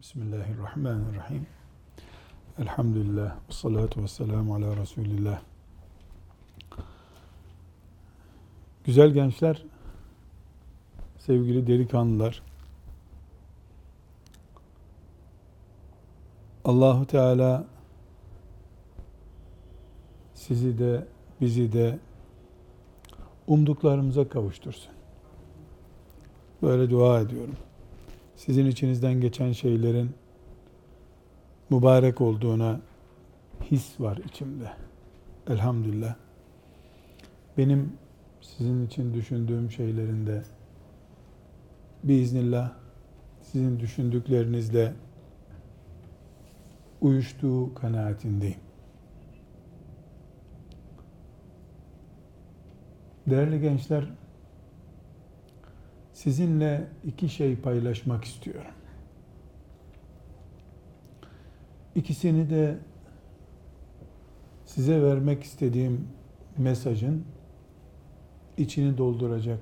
Bismillahirrahmanirrahim. Elhamdülillah. Ve salatu ve selamu ala Resulillah. Güzel gençler, sevgili delikanlılar, Allahu Teala sizi de bizi de umduklarımıza kavuştursun. Böyle dua ediyorum sizin içinizden geçen şeylerin mübarek olduğuna his var içimde. Elhamdülillah. Benim sizin için düşündüğüm şeylerin de biiznillah sizin düşündüklerinizle uyuştuğu kanaatindeyim. Değerli gençler, sizinle iki şey paylaşmak istiyorum. İkisini de size vermek istediğim mesajın içini dolduracak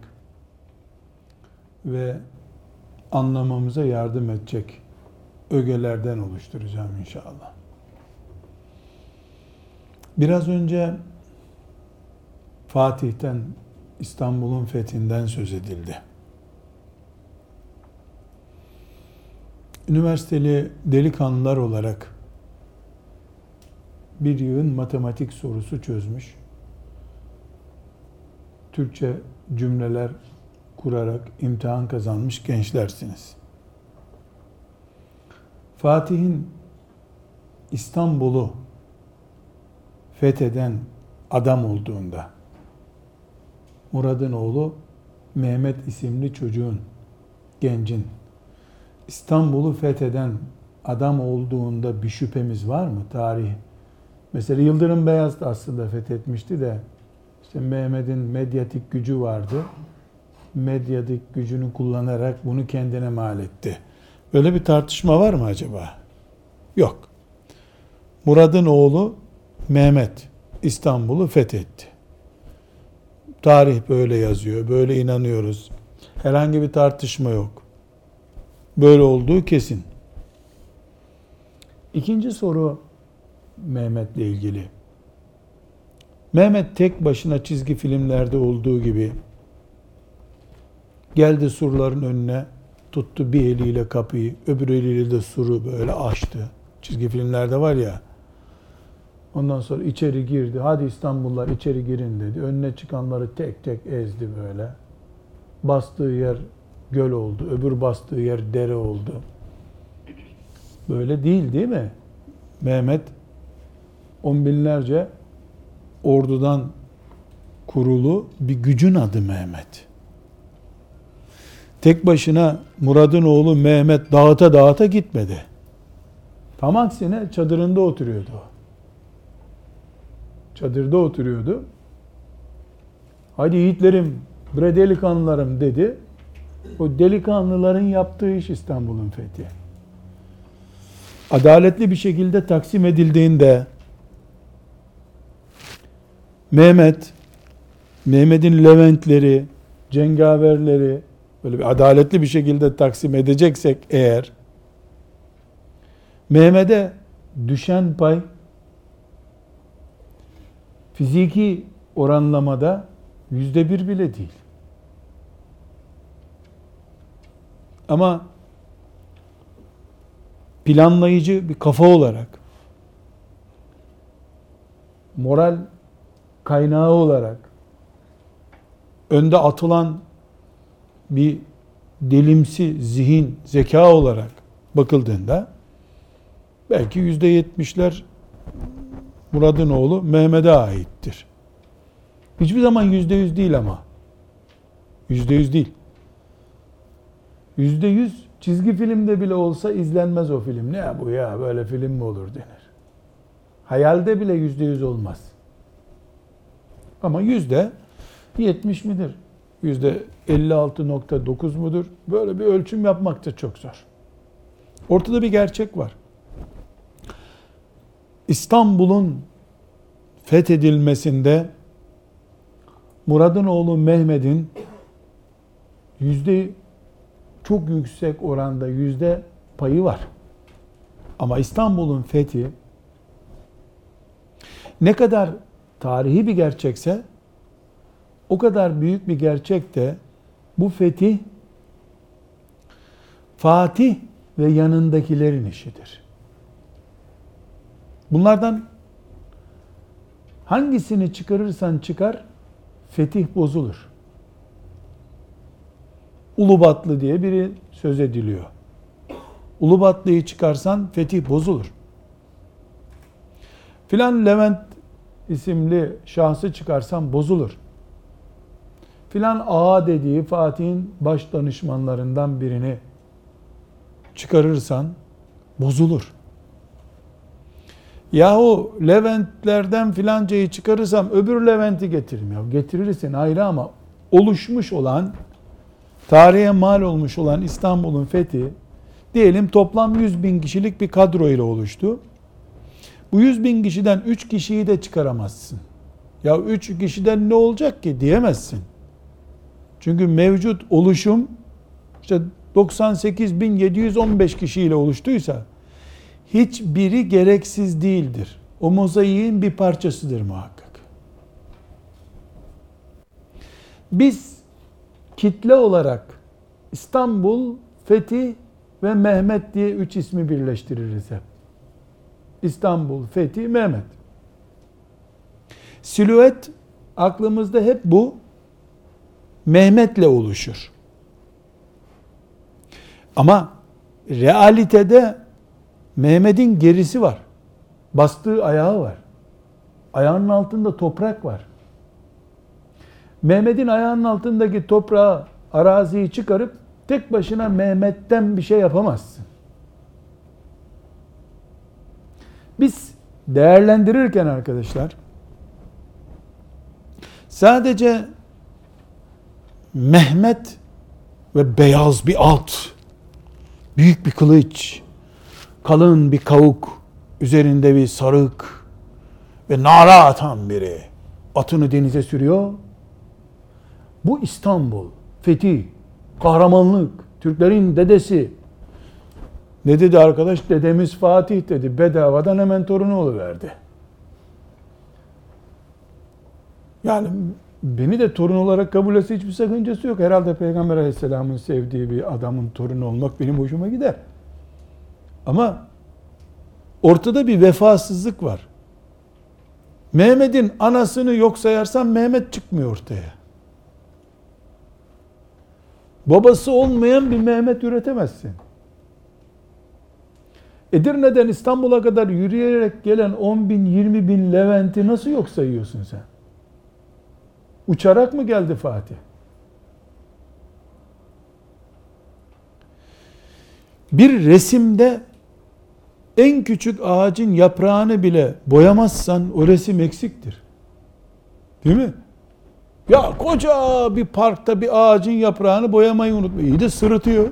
ve anlamamıza yardım edecek ögelerden oluşturacağım inşallah. Biraz önce Fatih'ten İstanbul'un fethinden söz edildi. Üniversiteli delikanlılar olarak bir yığın matematik sorusu çözmüş. Türkçe cümleler kurarak imtihan kazanmış gençlersiniz. Fatih'in İstanbul'u fetheden adam olduğunda Murad'ın oğlu Mehmet isimli çocuğun, gencin İstanbul'u fetheden adam olduğunda bir şüphemiz var mı tarih? Mesela Yıldırım Beyaz da aslında fethetmişti de işte Mehmet'in medyatik gücü vardı. Medyatik gücünü kullanarak bunu kendine mal etti. Böyle bir tartışma var mı acaba? Yok. Murad'ın oğlu Mehmet İstanbul'u fethetti. Tarih böyle yazıyor, böyle inanıyoruz. Herhangi bir tartışma yok böyle olduğu kesin. İkinci soru Mehmet'le ilgili. Mehmet tek başına çizgi filmlerde olduğu gibi geldi surların önüne tuttu bir eliyle kapıyı öbür eliyle de suru böyle açtı. Çizgi filmlerde var ya ondan sonra içeri girdi. Hadi İstanbullar içeri girin dedi. Önüne çıkanları tek tek ezdi böyle. Bastığı yer göl oldu. Öbür bastığı yer dere oldu. Böyle değil değil mi? Mehmet on binlerce ordudan kurulu bir gücün adı Mehmet. Tek başına Murad'ın oğlu Mehmet dağıta dağıta gitmedi. Tam aksine çadırında oturuyordu Çadırda oturuyordu. Hadi yiğitlerim, bre delikanlılarım dedi. O delikanlıların yaptığı iş İstanbul'un fethi. Adaletli bir şekilde taksim edildiğinde Mehmet, Mehmet'in Leventleri, cengaverleri böyle bir adaletli bir şekilde taksim edeceksek eğer Mehmet'e düşen pay fiziki oranlamada yüzde bir bile değil. Ama planlayıcı bir kafa olarak, moral kaynağı olarak, önde atılan bir delimsi zihin, zeka olarak bakıldığında belki yüzde yetmişler Murad'ın oğlu Mehmet'e aittir. Hiçbir zaman yüzde yüz değil ama. Yüzde yüz değil. Yüzde yüz çizgi filmde bile olsa izlenmez o film. Ne bu ya böyle film mi olur denir. Hayalde bile yüzde yüz olmaz. Ama yüzde yetmiş midir? Yüzde 56.9 mudur? Böyle bir ölçüm yapmak da çok zor. Ortada bir gerçek var. İstanbul'un fethedilmesinde Murad'ın oğlu Mehmet'in yüzde çok yüksek oranda yüzde payı var. Ama İstanbul'un fethi ne kadar tarihi bir gerçekse o kadar büyük bir gerçek de bu fetih Fatih ve yanındakilerin işidir. Bunlardan hangisini çıkarırsan çıkar fetih bozulur. Ulubatlı diye biri söz ediliyor. Ulubatlı'yı çıkarsan fetih bozulur. Filan Levent isimli şahsı çıkarsan bozulur. Filan ağa dediği Fatih'in baş danışmanlarından birini çıkarırsan bozulur. Yahu Leventlerden filancayı çıkarırsam öbür Levent'i getiririm. Getirirsin ayrı ama oluşmuş olan tarihe mal olmuş olan İstanbul'un fethi diyelim toplam 100 bin kişilik bir kadro ile oluştu. Bu 100 bin kişiden 3 kişiyi de çıkaramazsın. Ya 3 kişiden ne olacak ki diyemezsin. Çünkü mevcut oluşum işte 98.715 kişiyle oluştuysa hiçbiri gereksiz değildir. O mozaiğin bir parçasıdır muhakkak. Biz kitle olarak İstanbul, Fethi ve Mehmet diye üç ismi birleştiririz hep. İstanbul, Fethi, Mehmet. Silüet aklımızda hep bu Mehmet'le oluşur. Ama realitede Mehmet'in gerisi var. Bastığı ayağı var. Ayağının altında toprak var. Mehmet'in ayağının altındaki toprağı, araziyi çıkarıp tek başına Mehmet'ten bir şey yapamazsın. Biz değerlendirirken arkadaşlar sadece Mehmet ve beyaz bir at, büyük bir kılıç, kalın bir kavuk, üzerinde bir sarık ve nara atan biri atını denize sürüyor. Bu İstanbul, fethi, kahramanlık, Türklerin dedesi. Ne dedi arkadaş? Dedemiz Fatih dedi. Bedavadan hemen torunu verdi. Yani beni de torun olarak kabul etse hiçbir sakıncası yok. Herhalde Peygamber Aleyhisselam'ın sevdiği bir adamın torunu olmak benim hoşuma gider. Ama ortada bir vefasızlık var. Mehmet'in anasını yok sayarsan Mehmet çıkmıyor ortaya. Babası olmayan bir Mehmet üretemezsin. Edirne'den İstanbul'a kadar yürüyerek gelen 10 bin, 20 bin Levent'i nasıl yok sayıyorsun sen? Uçarak mı geldi Fatih? Bir resimde en küçük ağacın yaprağını bile boyamazsan o resim eksiktir. Değil mi? Ya koca bir parkta bir ağacın yaprağını boyamayı unutma. İyi de sırıtıyor.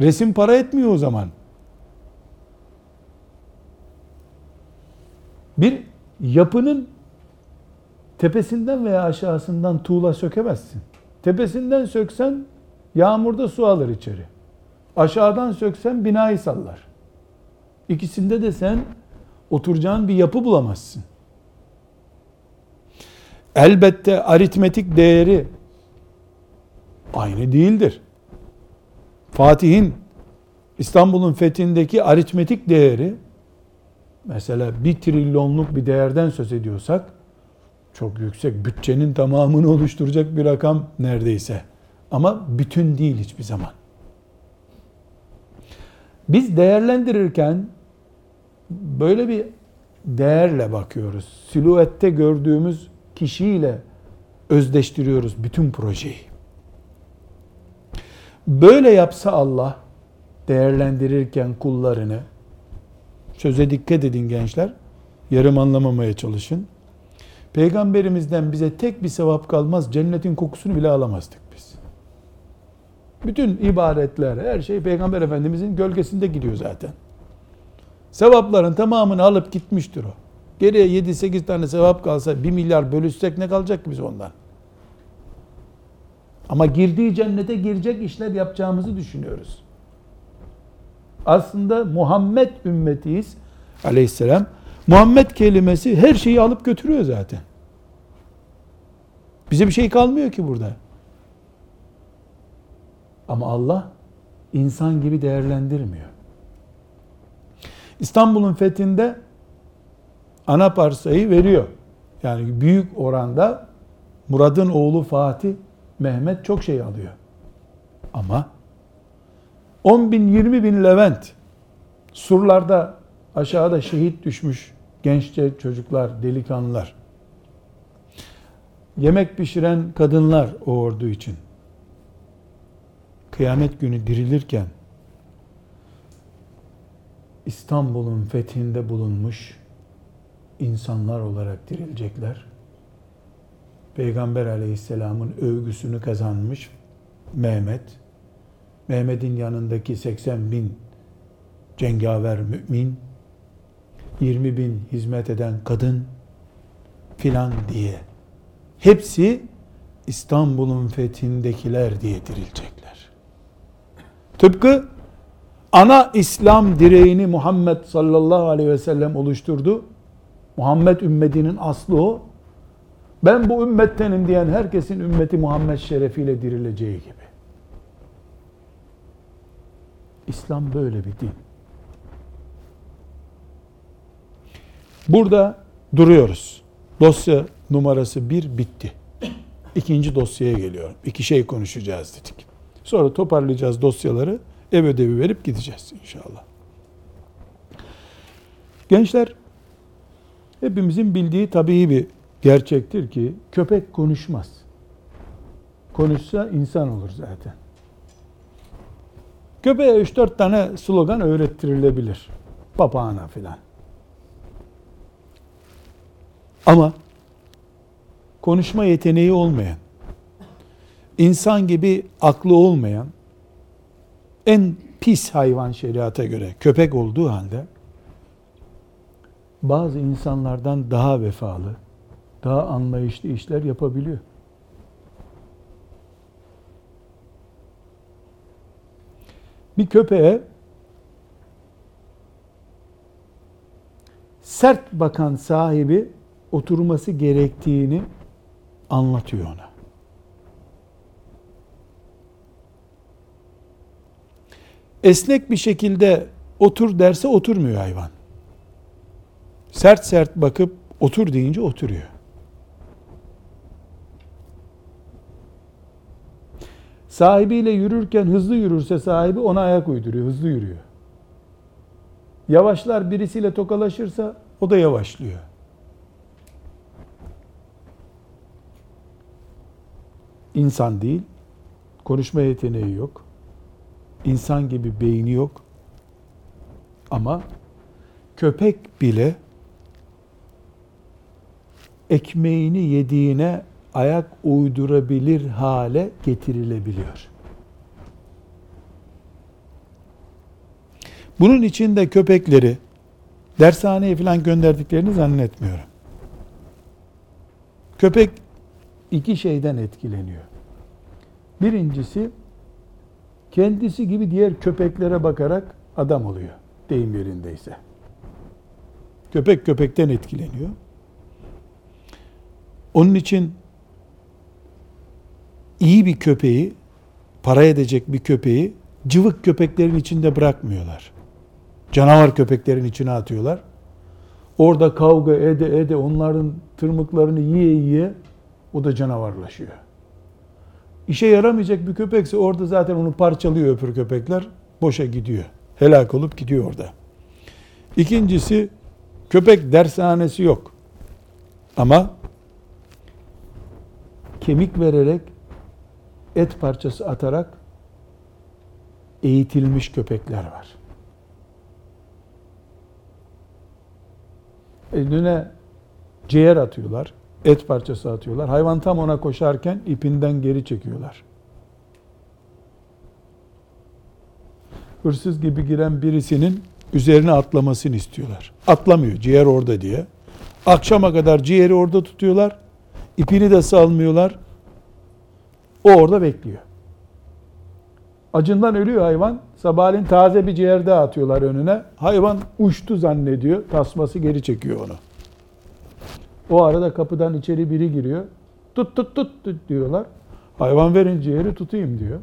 Resim para etmiyor o zaman. Bir yapının tepesinden veya aşağısından tuğla sökemezsin. Tepesinden söksen yağmurda su alır içeri. Aşağıdan söksen binayı sallar. İkisinde de sen oturacağın bir yapı bulamazsın. Elbette aritmetik değeri aynı değildir. Fatih'in İstanbul'un fethindeki aritmetik değeri mesela bir trilyonluk bir değerden söz ediyorsak çok yüksek bütçenin tamamını oluşturacak bir rakam neredeyse. Ama bütün değil hiçbir zaman. Biz değerlendirirken böyle bir değerle bakıyoruz. Silüette gördüğümüz kişiyle özdeştiriyoruz bütün projeyi. Böyle yapsa Allah değerlendirirken kullarını söze dikkat edin gençler. Yarım anlamamaya çalışın. Peygamberimizden bize tek bir sevap kalmaz. Cennetin kokusunu bile alamazdık biz. Bütün ibaretler, her şey Peygamber Efendimizin gölgesinde gidiyor zaten. Sevapların tamamını alıp gitmiştir o. Geriye 7-8 tane sevap kalsa 1 milyar bölüşsek ne kalacak ki biz ondan? Ama girdiği cennete girecek işler yapacağımızı düşünüyoruz. Aslında Muhammed ümmetiyiz aleyhisselam. Muhammed kelimesi her şeyi alıp götürüyor zaten. Bize bir şey kalmıyor ki burada. Ama Allah insan gibi değerlendirmiyor. İstanbul'un fethinde ana parsayı veriyor. Yani büyük oranda Murad'ın oğlu Fatih Mehmet çok şey alıyor. Ama 10 bin 20 bin Levent surlarda aşağıda şehit düşmüş genççe çocuklar, delikanlılar. Yemek pişiren kadınlar o ordu için. Kıyamet günü dirilirken İstanbul'un fethinde bulunmuş insanlar olarak dirilecekler. Peygamber aleyhisselamın övgüsünü kazanmış Mehmet, Mehmet'in yanındaki 80 bin cengaver mümin, 20 bin hizmet eden kadın filan diye hepsi İstanbul'un fethindekiler diye dirilecekler. Tıpkı ana İslam direğini Muhammed sallallahu aleyhi ve sellem oluşturdu. Muhammed ümmetinin aslı o. Ben bu ümmettenim diyen herkesin ümmeti Muhammed şerefiyle dirileceği gibi. İslam böyle bir din. Burada duruyoruz. Dosya numarası bir bitti. İkinci dosyaya geliyorum. İki şey konuşacağız dedik. Sonra toparlayacağız dosyaları. Ev ödevi verip gideceğiz inşallah. Gençler hepimizin bildiği tabii bir gerçektir ki köpek konuşmaz. Konuşsa insan olur zaten. Köpeğe 3-4 tane slogan öğrettirilebilir. Papağana filan. Ama konuşma yeteneği olmayan, insan gibi aklı olmayan, en pis hayvan şeriata göre köpek olduğu halde bazı insanlardan daha vefalı, daha anlayışlı işler yapabiliyor. Bir köpeğe sert bakan sahibi oturması gerektiğini anlatıyor ona. Esnek bir şekilde otur derse oturmuyor hayvan. Sert sert bakıp otur deyince oturuyor. Sahibiyle yürürken hızlı yürürse sahibi ona ayak uyduruyor, hızlı yürüyor. Yavaşlar birisiyle tokalaşırsa o da yavaşlıyor. İnsan değil, konuşma yeteneği yok. İnsan gibi beyni yok. Ama köpek bile ekmeğini yediğine ayak uydurabilir hale getirilebiliyor. Bunun için de köpekleri dershaneye falan gönderdiklerini zannetmiyorum. Köpek iki şeyden etkileniyor. Birincisi kendisi gibi diğer köpeklere bakarak adam oluyor deyim yerindeyse. Köpek köpekten etkileniyor. Onun için iyi bir köpeği, para edecek bir köpeği cıvık köpeklerin içinde bırakmıyorlar. Canavar köpeklerin içine atıyorlar. Orada kavga ede ede onların tırmıklarını yiye yiye o da canavarlaşıyor. İşe yaramayacak bir köpekse orada zaten onu parçalıyor öpür köpekler. Boşa gidiyor. Helak olup gidiyor orada. İkincisi köpek dershanesi yok. Ama kemik vererek et parçası atarak eğitilmiş köpekler var. Önüne ciğer atıyorlar, et parçası atıyorlar. Hayvan tam ona koşarken ipinden geri çekiyorlar. Hırsız gibi giren birisinin üzerine atlamasını istiyorlar. Atlamıyor, ciğer orada diye. Akşama kadar ciğeri orada tutuyorlar. İpini de salmıyorlar. O orada bekliyor. Acından ölüyor hayvan. Sabahleyin taze bir ciğer daha atıyorlar önüne. Hayvan uçtu zannediyor. Tasması geri çekiyor onu. O arada kapıdan içeri biri giriyor. Tut tut tut, tut diyorlar. Hayvan verin ciğeri tutayım diyor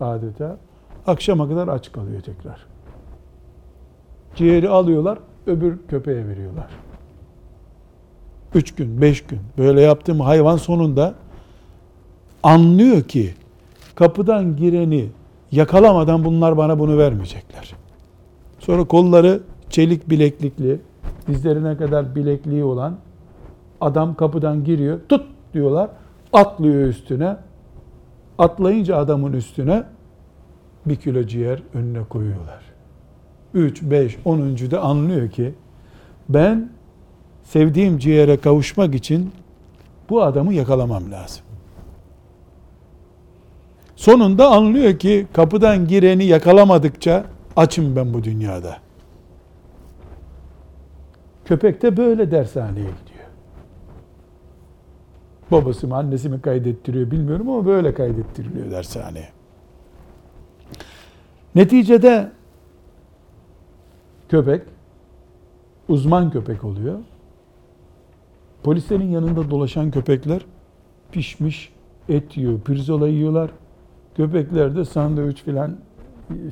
adeta. Akşama kadar aç kalıyor tekrar. Ciğeri alıyorlar, öbür köpeğe veriyorlar. Üç gün, beş gün böyle yaptığım hayvan sonunda anlıyor ki kapıdan gireni yakalamadan bunlar bana bunu vermeyecekler. Sonra kolları çelik bileklikli, dizlerine kadar bilekliği olan adam kapıdan giriyor. Tut diyorlar. Atlıyor üstüne. Atlayınca adamın üstüne bir kilo ciğer önüne koyuyorlar. 3, 5, 10. de anlıyor ki ben sevdiğim ciğere kavuşmak için bu adamı yakalamam lazım. Sonunda anlıyor ki kapıdan gireni yakalamadıkça açım ben bu dünyada. Köpek de böyle dershaneye gidiyor. Babası mı annesi mi kaydettiriyor bilmiyorum ama böyle kaydettiriliyor dershaneye. Neticede köpek uzman köpek oluyor. Polislerin yanında dolaşan köpekler pişmiş et yiyor, pirzola yiyorlar. Köpekler de sandviç filan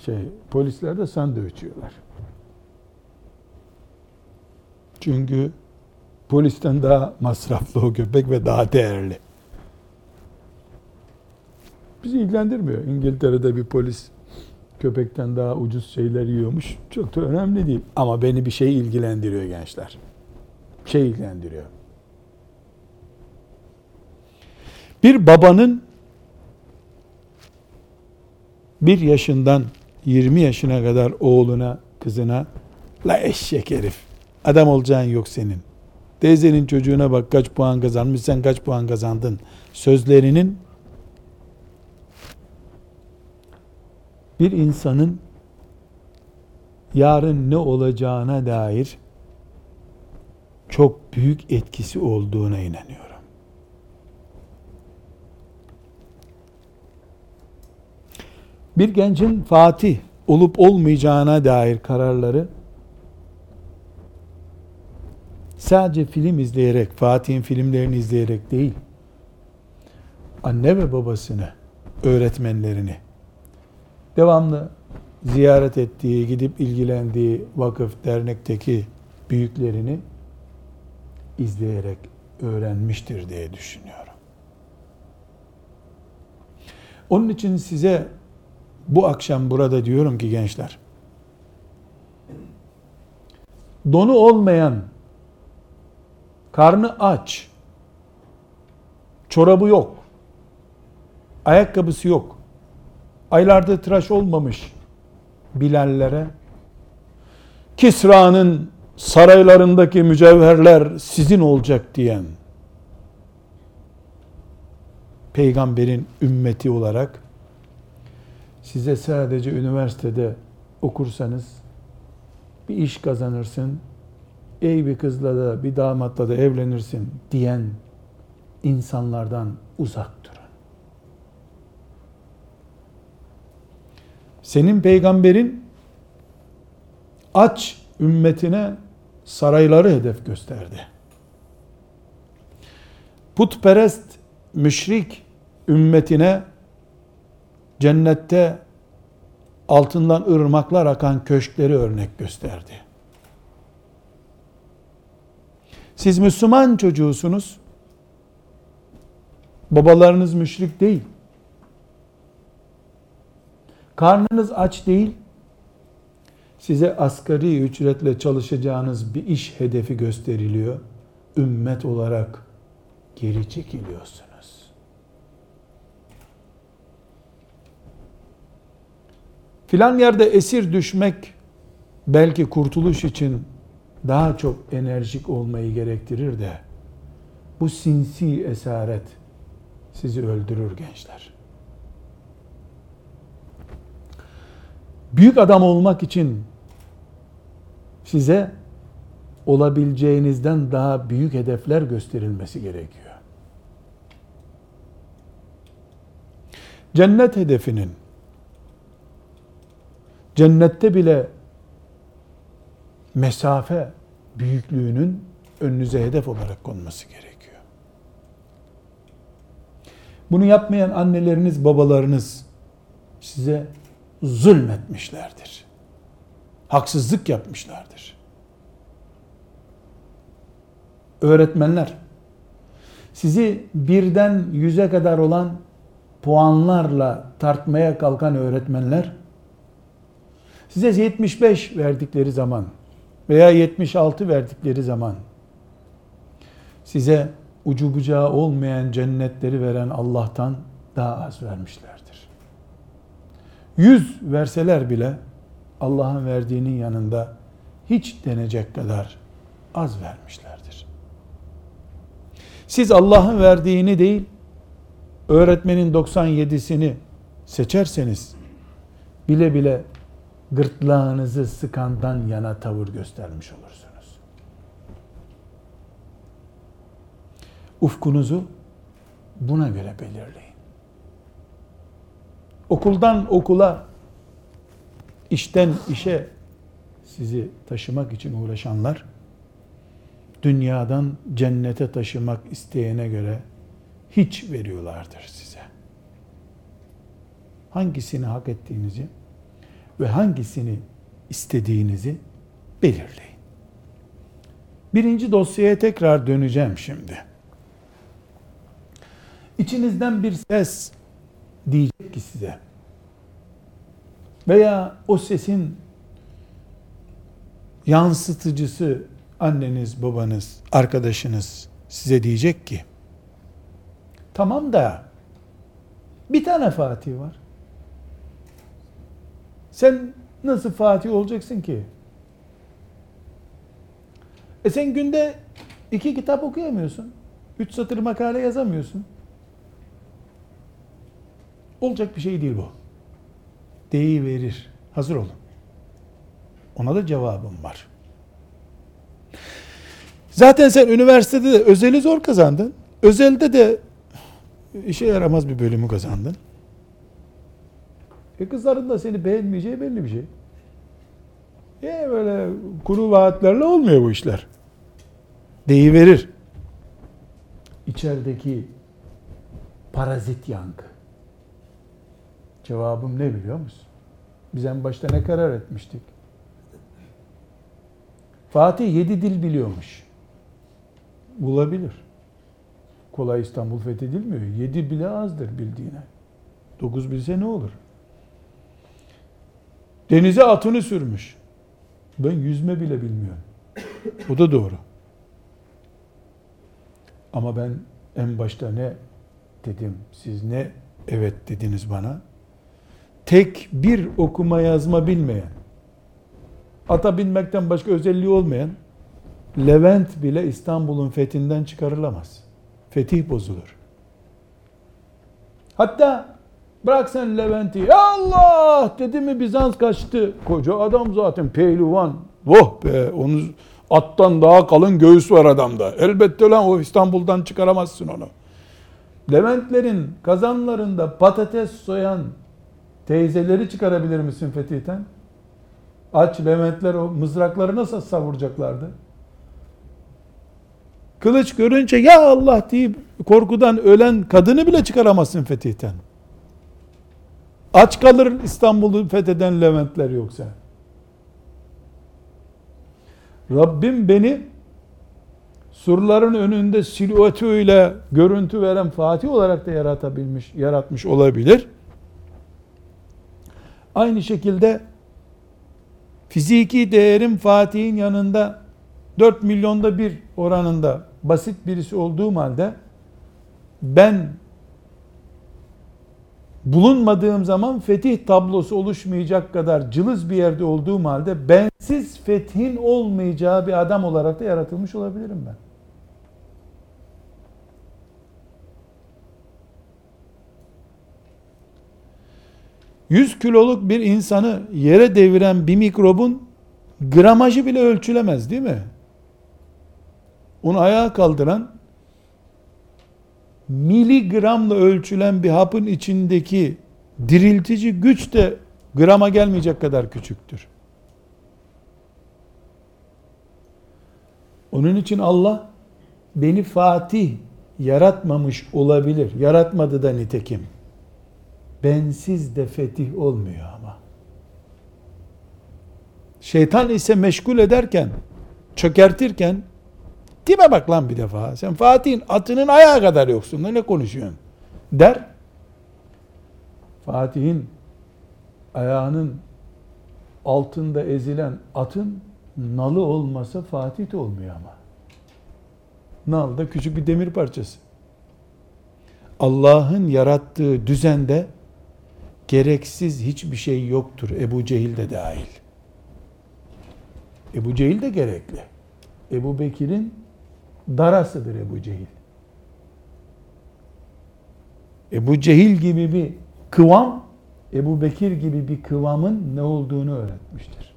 şey, polisler de sandviç yiyorlar. Çünkü polisten daha masraflı o köpek ve daha değerli. Bizi ilgilendirmiyor. İngiltere'de bir polis köpekten daha ucuz şeyler yiyormuş. Çok da önemli değil. Ama beni bir şey ilgilendiriyor gençler. Şey ilgilendiriyor. Bir babanın bir yaşından 20 yaşına kadar oğluna, kızına la eşek herif adam olacağın yok senin. Teyzenin çocuğuna bak kaç puan kazanmış sen kaç puan kazandın sözlerinin bir insanın yarın ne olacağına dair çok büyük etkisi olduğuna inanıyorum. Bir gencin fatih olup olmayacağına dair kararları sadece film izleyerek, Fatih'in filmlerini izleyerek değil, anne ve babasını, öğretmenlerini, devamlı ziyaret ettiği, gidip ilgilendiği vakıf, dernekteki büyüklerini izleyerek öğrenmiştir diye düşünüyorum. Onun için size bu akşam burada diyorum ki gençler, donu olmayan, karnı aç, çorabı yok, ayakkabısı yok, aylarda tıraş olmamış Bilallere, Kisra'nın saraylarındaki mücevherler sizin olacak diyen peygamberin ümmeti olarak size sadece üniversitede okursanız bir iş kazanırsın, ey bir kızla da bir damatla da evlenirsin diyen insanlardan uzak durun. Senin peygamberin aç ümmetine sarayları hedef gösterdi. Putperest müşrik ümmetine cennette altından ırmaklar akan köşkleri örnek gösterdi. Siz Müslüman çocuğusunuz. Babalarınız müşrik değil. Karnınız aç değil. Size asgari ücretle çalışacağınız bir iş hedefi gösteriliyor. Ümmet olarak geri çekiliyorsun. Filan yerde esir düşmek belki kurtuluş için daha çok enerjik olmayı gerektirir de bu sinsi esaret sizi öldürür gençler. Büyük adam olmak için size olabileceğinizden daha büyük hedefler gösterilmesi gerekiyor. Cennet hedefinin Cennette bile mesafe büyüklüğünün önünüze hedef olarak konması gerekiyor. Bunu yapmayan anneleriniz, babalarınız size zulmetmişlerdir. Haksızlık yapmışlardır. Öğretmenler sizi birden yüze kadar olan puanlarla tartmaya kalkan öğretmenler size 75 verdikleri zaman veya 76 verdikleri zaman size ucu bucağı olmayan cennetleri veren Allah'tan daha az vermişlerdir. 100 verseler bile Allah'ın verdiğinin yanında hiç denecek kadar az vermişlerdir. Siz Allah'ın verdiğini değil, öğretmenin 97'sini seçerseniz bile bile gırtlağınızı sıkandan yana tavır göstermiş olursunuz. Ufkunuzu buna göre belirleyin. Okuldan okula, işten işe sizi taşımak için uğraşanlar, dünyadan cennete taşımak isteyene göre hiç veriyorlardır size. Hangisini hak ettiğinizi ve hangisini istediğinizi belirleyin. Birinci dosyaya tekrar döneceğim şimdi. İçinizden bir ses diyecek ki size veya o sesin yansıtıcısı anneniz, babanız, arkadaşınız size diyecek ki tamam da bir tane Fatih var. Sen nasıl Fatih olacaksın ki? E sen günde iki kitap okuyamıyorsun. Üç satır makale yazamıyorsun. Olacak bir şey değil bu. Deyi verir. Hazır olun. Ona da cevabım var. Zaten sen üniversitede de özeli zor kazandın. Özelde de işe yaramaz bir bölümü kazandın. E kızların da seni beğenmeyeceği belli bir şey. E böyle kuru vaatlerle olmuyor bu işler. Deyi verir. İçerideki parazit yankı. Cevabım ne biliyor musun? Biz en başta ne karar etmiştik? Fatih yedi dil biliyormuş. Bulabilir. Kolay İstanbul fethedilmiyor. Yedi bile azdır bildiğine. Dokuz bilse ne olur? Denize atını sürmüş. Ben yüzme bile bilmiyorum. O da doğru. Ama ben en başta ne dedim? Siz ne evet dediniz bana? Tek bir okuma yazma bilmeyen, ata binmekten başka özelliği olmayan Levent bile İstanbul'un fethinden çıkarılamaz. Fetih bozulur. Hatta bırak sen Levent'i. Allah dedi mi Bizans kaçtı. Koca adam zaten pehlivan. Voh be onu attan daha kalın göğüs var adamda. Elbette lan o İstanbul'dan çıkaramazsın onu. Leventlerin kazanlarında patates soyan teyzeleri çıkarabilir misin fetihten? Aç Leventler o mızrakları nasıl savuracaklardı? Kılıç görünce ya Allah deyip korkudan ölen kadını bile çıkaramazsın fetihten. Aç kalır İstanbul'u fetheden Leventler yoksa. Rabbim beni surların önünde silüetiyle görüntü veren Fatih olarak da yaratabilmiş, yaratmış olabilir. Aynı şekilde fiziki değerim Fatih'in yanında 4 milyonda bir oranında basit birisi olduğum halde ben bulunmadığım zaman fetih tablosu oluşmayacak kadar cılız bir yerde olduğum halde bensiz fethin olmayacağı bir adam olarak da yaratılmış olabilirim ben. Yüz kiloluk bir insanı yere deviren bir mikrobun gramajı bile ölçülemez değil mi? Onu ayağa kaldıran miligramla ölçülen bir hapın içindeki diriltici güç de Grama gelmeyecek kadar küçüktür. Onun için Allah beni Fatih yaratmamış olabilir. Yaratmadı da nitekim. Bensiz de fetih olmuyor ama. Şeytan ise meşgul ederken, çökertirken, tipe bak lan bir defa. Sen Fatih'in atının ayağı kadar yoksun. Ne konuşuyorsun? Der. Fatih'in ayağının altında ezilen atın nalı olmasa Fatih de olmuyor ama. Nal da küçük bir demir parçası. Allah'ın yarattığı düzende gereksiz hiçbir şey yoktur. Ebu Cehil de dahil. Ebu Cehil de gerekli. Ebu Bekir'in darasıdır Ebu Cehil. Ebu Cehil gibi bir kıvam, Ebu Bekir gibi bir kıvamın ne olduğunu öğretmiştir.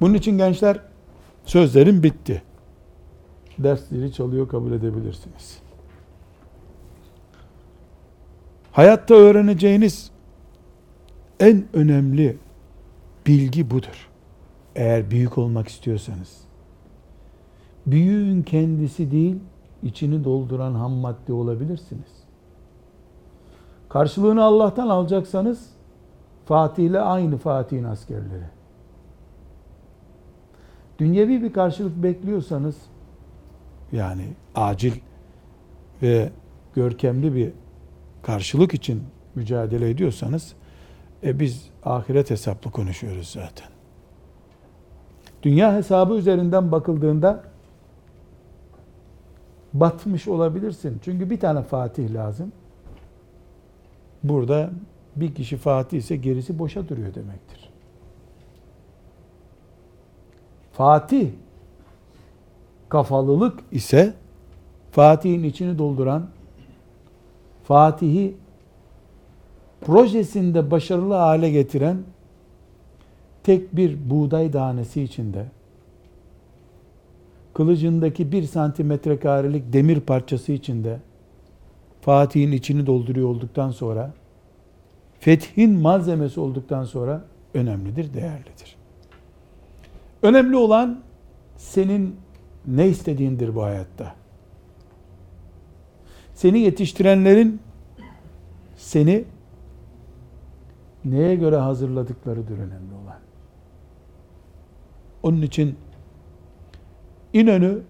Bunun için gençler sözlerim bitti. Dersleri çalıyor kabul edebilirsiniz. Hayatta öğreneceğiniz en önemli bilgi budur. Eğer büyük olmak istiyorsanız. Büyüğün kendisi değil, içini dolduran ham madde olabilirsiniz. Karşılığını Allah'tan alacaksanız Fatih ile aynı Fatih'in askerleri. Dünyevi bir karşılık bekliyorsanız yani acil ve görkemli bir karşılık için mücadele ediyorsanız e biz ahiret hesaplı konuşuyoruz zaten. Dünya hesabı üzerinden bakıldığında batmış olabilirsin. Çünkü bir tane Fatih lazım. Burada bir kişi Fatih ise gerisi boşa duruyor demektir. Fatih kafalılık ise Fatih'in içini dolduran Fatih'i projesinde başarılı hale getiren tek bir buğday tanesi içinde kılıcındaki bir santimetre karelik demir parçası içinde Fatih'in içini dolduruyor olduktan sonra fethin malzemesi olduktan sonra önemlidir, değerlidir. Önemli olan senin ne istediğindir bu hayatta. Seni yetiştirenlerin seni neye göre hazırladıklarıdır önemli olan. Onun için İnönü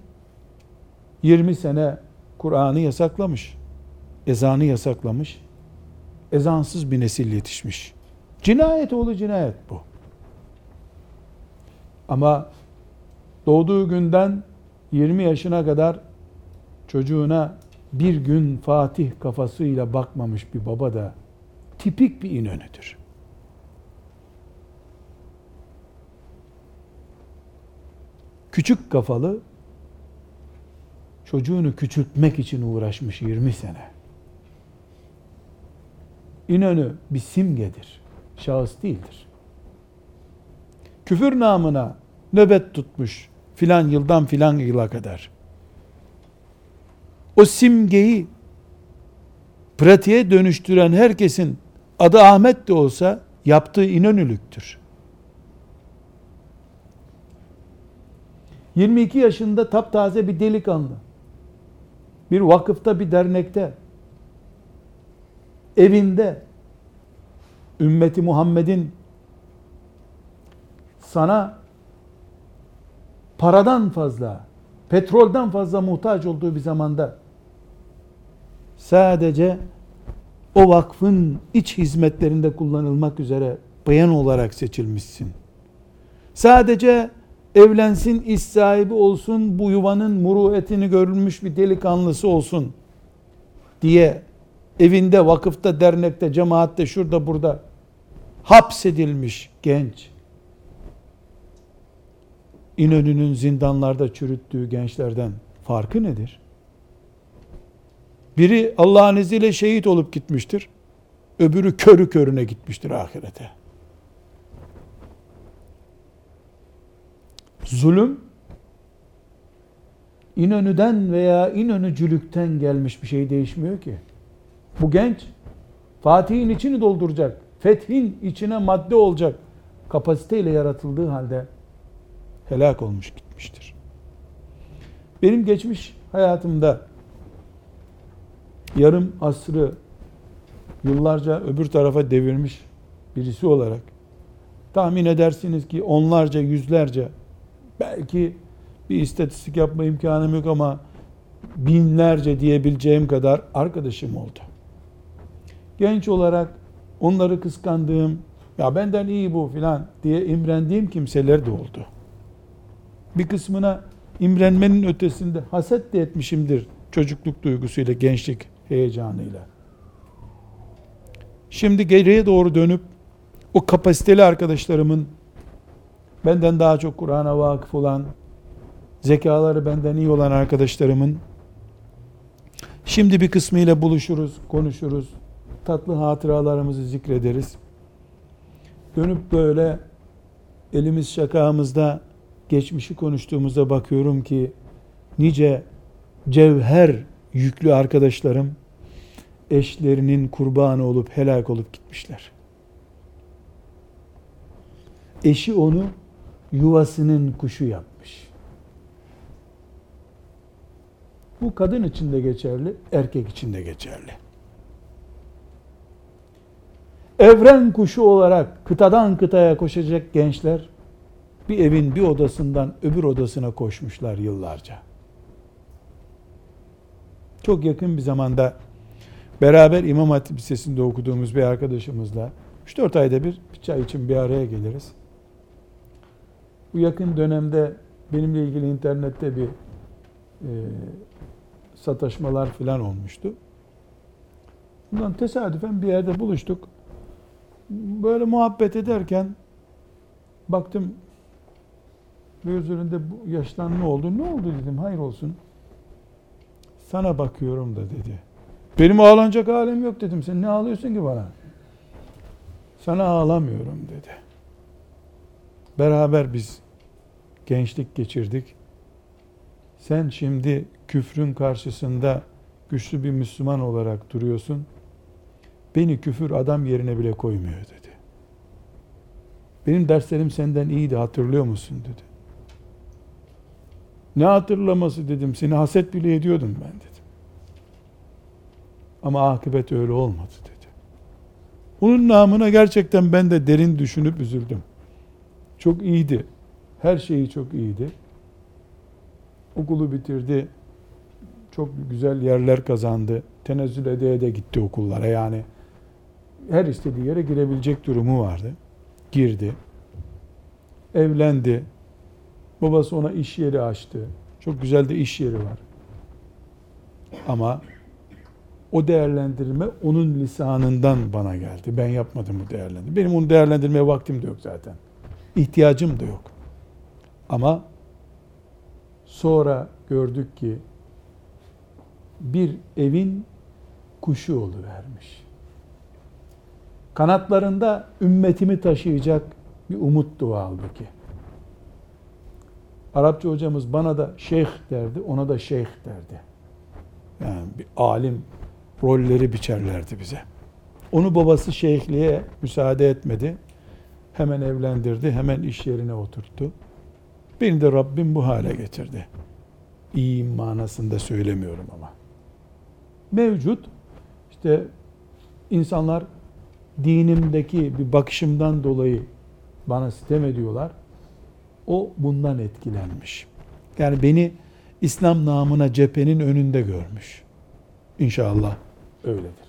20 sene Kur'an'ı yasaklamış. Ezanı yasaklamış. Ezansız bir nesil yetişmiş. Cinayet oğlu cinayet bu. Ama doğduğu günden 20 yaşına kadar çocuğuna bir gün Fatih kafasıyla bakmamış bir baba da tipik bir inönüdür. Küçük kafalı çocuğunu küçültmek için uğraşmış 20 sene. İnönü bir simgedir. Şahıs değildir. Küfür namına nöbet tutmuş filan yıldan filan yıla kadar. O simgeyi pratiğe dönüştüren herkesin adı Ahmet de olsa yaptığı inönülüktür. 22 yaşında taptaze bir delikanlı. Bir vakıfta, bir dernekte, evinde ümmeti Muhammed'in sana paradan fazla, petrolden fazla muhtaç olduğu bir zamanda sadece o vakfın iç hizmetlerinde kullanılmak üzere bayan olarak seçilmişsin. Sadece evlensin, iş sahibi olsun, bu yuvanın muruetini görülmüş bir delikanlısı olsun diye evinde, vakıfta, dernekte, cemaatte, şurada, burada hapsedilmiş genç. İnönü'nün zindanlarda çürüttüğü gençlerden farkı nedir? Biri Allah'ın izniyle şehit olup gitmiştir. Öbürü körü körüne gitmiştir ahirete. Zulüm İnönü'den veya İnönücülükten gelmiş bir şey değişmiyor ki. Bu genç Fatih'in içini dolduracak, fethin içine madde olacak kapasiteyle yaratıldığı halde helak olmuş gitmiştir. Benim geçmiş hayatımda yarım asrı yıllarca öbür tarafa devirmiş birisi olarak tahmin edersiniz ki onlarca, yüzlerce belki bir istatistik yapma imkanım yok ama binlerce diyebileceğim kadar arkadaşım oldu. Genç olarak onları kıskandığım, ya benden iyi bu filan diye imrendiğim kimseler de oldu. Bir kısmına imrenmenin ötesinde haset de etmişimdir çocukluk duygusuyla, gençlik heyecanıyla. Şimdi geriye doğru dönüp o kapasiteli arkadaşlarımın benden daha çok Kur'an'a vakıf olan, zekaları benden iyi olan arkadaşlarımın şimdi bir kısmıyla buluşuruz, konuşuruz, tatlı hatıralarımızı zikrederiz. Dönüp böyle elimiz şakağımızda geçmişi konuştuğumuzda bakıyorum ki nice cevher yüklü arkadaşlarım eşlerinin kurbanı olup helak olup gitmişler. Eşi onu yuvasının kuşu yapmış. Bu kadın için de geçerli, erkek için de geçerli. Evren kuşu olarak kıtadan kıtaya koşacak gençler bir evin bir odasından öbür odasına koşmuşlar yıllarca. Çok yakın bir zamanda beraber İmam Hatip Lisesi'nde okuduğumuz bir arkadaşımızla 3-4 ayda bir, bir çay için bir araya geliriz. Bu yakın dönemde benimle ilgili internette bir e, sataşmalar filan olmuştu. Bundan tesadüfen bir yerde buluştuk. Böyle muhabbet ederken baktım gözlerinde bu yaştan ne oldu? Ne oldu dedim. Hayır olsun. Sana bakıyorum da dedi. Benim ağlanacak halim yok dedim. Sen ne ağlıyorsun ki bana? Sana ağlamıyorum dedi. Beraber biz gençlik geçirdik. Sen şimdi küfrün karşısında güçlü bir Müslüman olarak duruyorsun. Beni küfür adam yerine bile koymuyor dedi. Benim derslerim senden iyiydi hatırlıyor musun dedi. Ne hatırlaması dedim. Seni haset bile ediyordum ben dedim. Ama akıbet öyle olmadı dedi. Bunun namına gerçekten ben de derin düşünüp üzüldüm. Çok iyiydi. Her şeyi çok iyiydi. Okulu bitirdi. Çok güzel yerler kazandı. Tenezzül ede de gitti okullara. Yani her istediği yere girebilecek durumu vardı. Girdi. Evlendi. Babası ona iş yeri açtı. Çok güzel de iş yeri var. Ama o değerlendirme onun lisanından bana geldi. Ben yapmadım bu değerlendirme. Benim onu değerlendirmeye vaktim de yok zaten. İhtiyacım da yok. Ama sonra gördük ki bir evin kuşu oluvermiş. Kanatlarında ümmetimi taşıyacak bir umuttu halbuki. Arapça hocamız bana da şeyh derdi, ona da şeyh derdi. Yani bir alim rolleri biçerlerdi bize. Onu babası şeyhliğe müsaade etmedi. Hemen evlendirdi, hemen iş yerine oturttu. Beni de Rabbim bu hale getirdi. İyi manasında söylemiyorum ama. Mevcut işte insanlar dinimdeki bir bakışımdan dolayı bana sitem ediyorlar. O bundan etkilenmiş. Yani beni İslam namına cephenin önünde görmüş. İnşallah öyledir.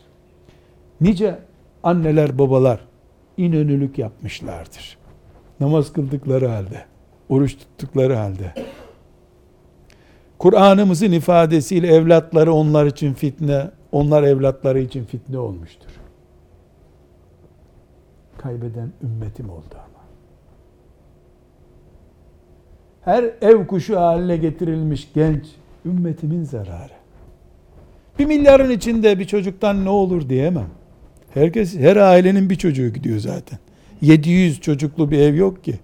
Nice anneler babalar inönülük yapmışlardır. Namaz kıldıkları halde, oruç tuttukları halde. Kur'an'ımızın ifadesiyle evlatları onlar için fitne, onlar evlatları için fitne olmuştur. Kaybeden ümmetim oldu ama. Her ev kuşu haline getirilmiş genç ümmetimin zararı. Bir milyarın içinde bir çocuktan ne olur diyemem. Herkes, her ailenin bir çocuğu gidiyor zaten. 700 çocuklu bir ev yok ki.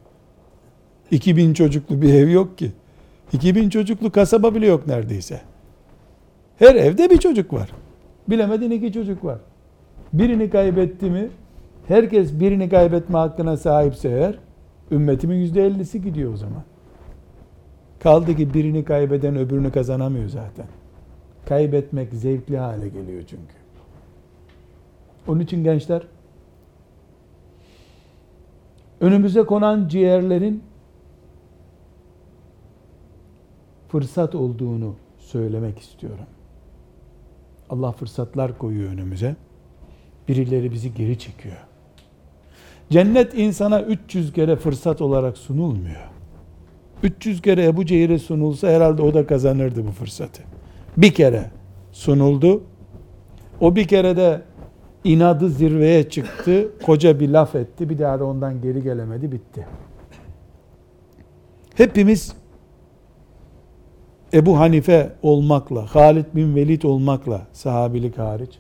2000 çocuklu bir ev yok ki. 2000 çocuklu kasaba bile yok neredeyse. Her evde bir çocuk var. Bilemedin iki çocuk var. Birini kaybetti mi, herkes birini kaybetme hakkına sahipse eğer, ümmetimin yüzde ellisi gidiyor o zaman. Kaldı ki birini kaybeden öbürünü kazanamıyor zaten. Kaybetmek zevkli hale geliyor çünkü. Onun için gençler, önümüze konan ciğerlerin fırsat olduğunu söylemek istiyorum. Allah fırsatlar koyuyor önümüze. Birileri bizi geri çekiyor. Cennet insana 300 kere fırsat olarak sunulmuyor. 300 kere Ebu Cehil'e sunulsa herhalde o da kazanırdı bu fırsatı. Bir kere sunuldu. O bir kere de inadı zirveye çıktı. Koca bir laf etti. Bir daha da ondan geri gelemedi. Bitti. Hepimiz Ebu Hanife olmakla, Halid bin Velid olmakla, sahabilik hariç,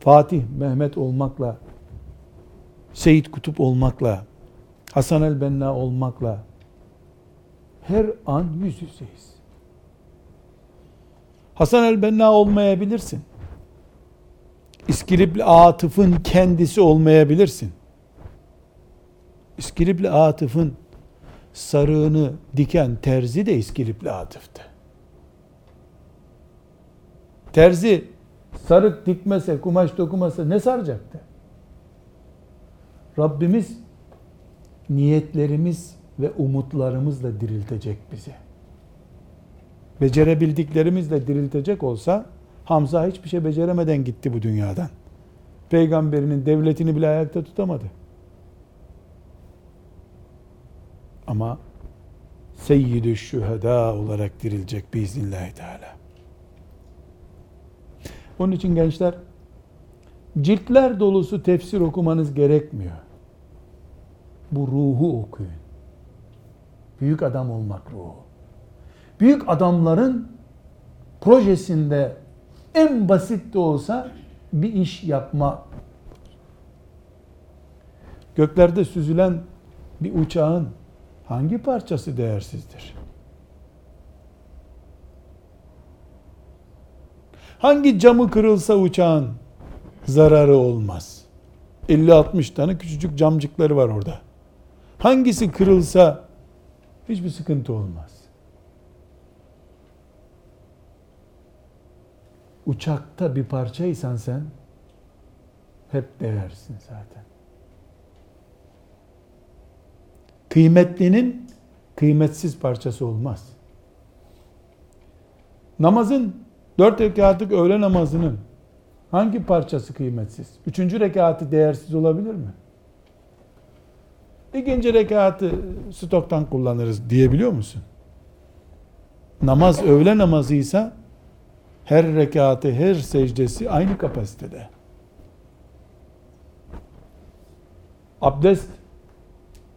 Fatih, Mehmet olmakla, Seyyid Kutup olmakla, Hasan el-Benna olmakla her an yüz yüzeyiz. Hasan el-Benna olmayabilirsin. İskilipli Atıf'ın kendisi olmayabilirsin. İskilipli Atıf'ın sarığını diken terzi de İskilipli Atıf'tı. Terzi sarık dikmese, kumaş dokumasa ne saracaktı? Rabbimiz niyetlerimiz ve umutlarımızla diriltecek bizi. Becerebildiklerimizle diriltecek olsa Hamza hiçbir şey beceremeden gitti bu dünyadan. Peygamberinin devletini bile ayakta tutamadı. Ama şüheda olarak dirilecek biiznillahü teala. Onun için gençler ciltler dolusu tefsir okumanız gerekmiyor. Bu ruhu okuyun. Büyük adam olmak ruhu. Büyük adamların projesinde en basit de olsa bir iş yapma. Göklerde süzülen bir uçağın hangi parçası değersizdir? Hangi camı kırılsa uçağın zararı olmaz? 50-60 tane küçücük camcıkları var orada. Hangisi kırılsa hiçbir sıkıntı olmaz. Uçakta bir parçaysan sen hep değersin zaten. Kıymetlinin kıymetsiz parçası olmaz. Namazın dört rekatlık öğle namazının hangi parçası kıymetsiz? Üçüncü rekatı değersiz olabilir mi? İkinci rekatı stoktan kullanırız diyebiliyor musun? Namaz öğle namazıysa her rekatı, her secdesi aynı kapasitede. Abdest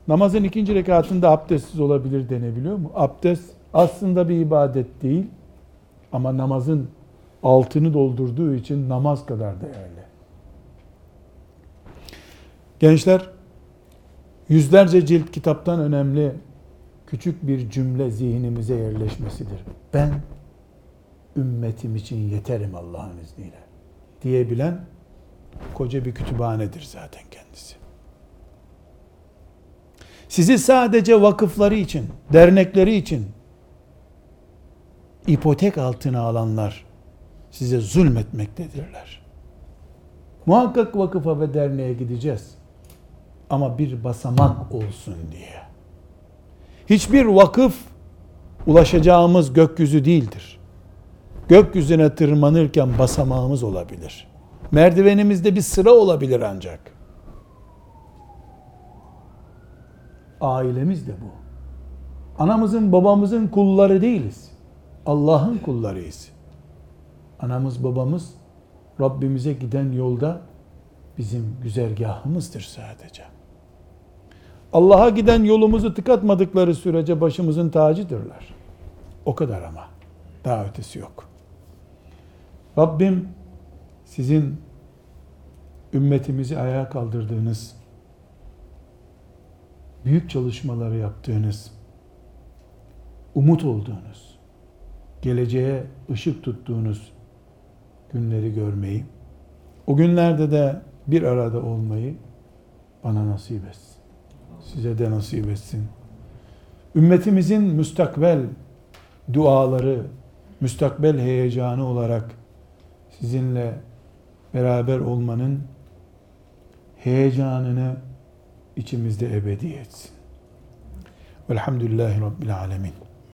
namazın ikinci rekatında abdestsiz olabilir denebiliyor mu? Abdest aslında bir ibadet değil ama namazın altını doldurduğu için namaz kadar değerli. Gençler yüzlerce cilt kitaptan önemli küçük bir cümle zihnimize yerleşmesidir. Ben ümmetim için yeterim Allah'ın izniyle diyebilen koca bir kütüphanedir zaten kendisi. Sizi sadece vakıfları için, dernekleri için ipotek altına alanlar size zulmetmektedirler. Muhakkak vakıfa ve derneğe gideceğiz. Ama bir basamak olsun diye. Hiçbir vakıf ulaşacağımız gökyüzü değildir. Gökyüzüne tırmanırken basamağımız olabilir. Merdivenimizde bir sıra olabilir ancak. Ailemiz de bu. Anamızın babamızın kulları değiliz. Allah'ın kullarıyız. Anamız babamız Rabbimize giden yolda bizim güzergahımızdır sadece. Allah'a giden yolumuzu tıkatmadıkları sürece başımızın tacıdırlar. O kadar ama. Daha ötesi yok. Rabbim sizin ümmetimizi ayağa kaldırdığınız, büyük çalışmaları yaptığınız, umut olduğunuz, geleceğe ışık tuttuğunuz günleri görmeyi, O günlerde de bir arada olmayı bana nasip etsin. Size de nasip etsin. Ümmetimizin müstakbel duaları, müstakbel heyecanı olarak sizinle beraber olmanın heyecanını içimizde ebedi etsin. Velhamdülillahi Rabbil Alemin.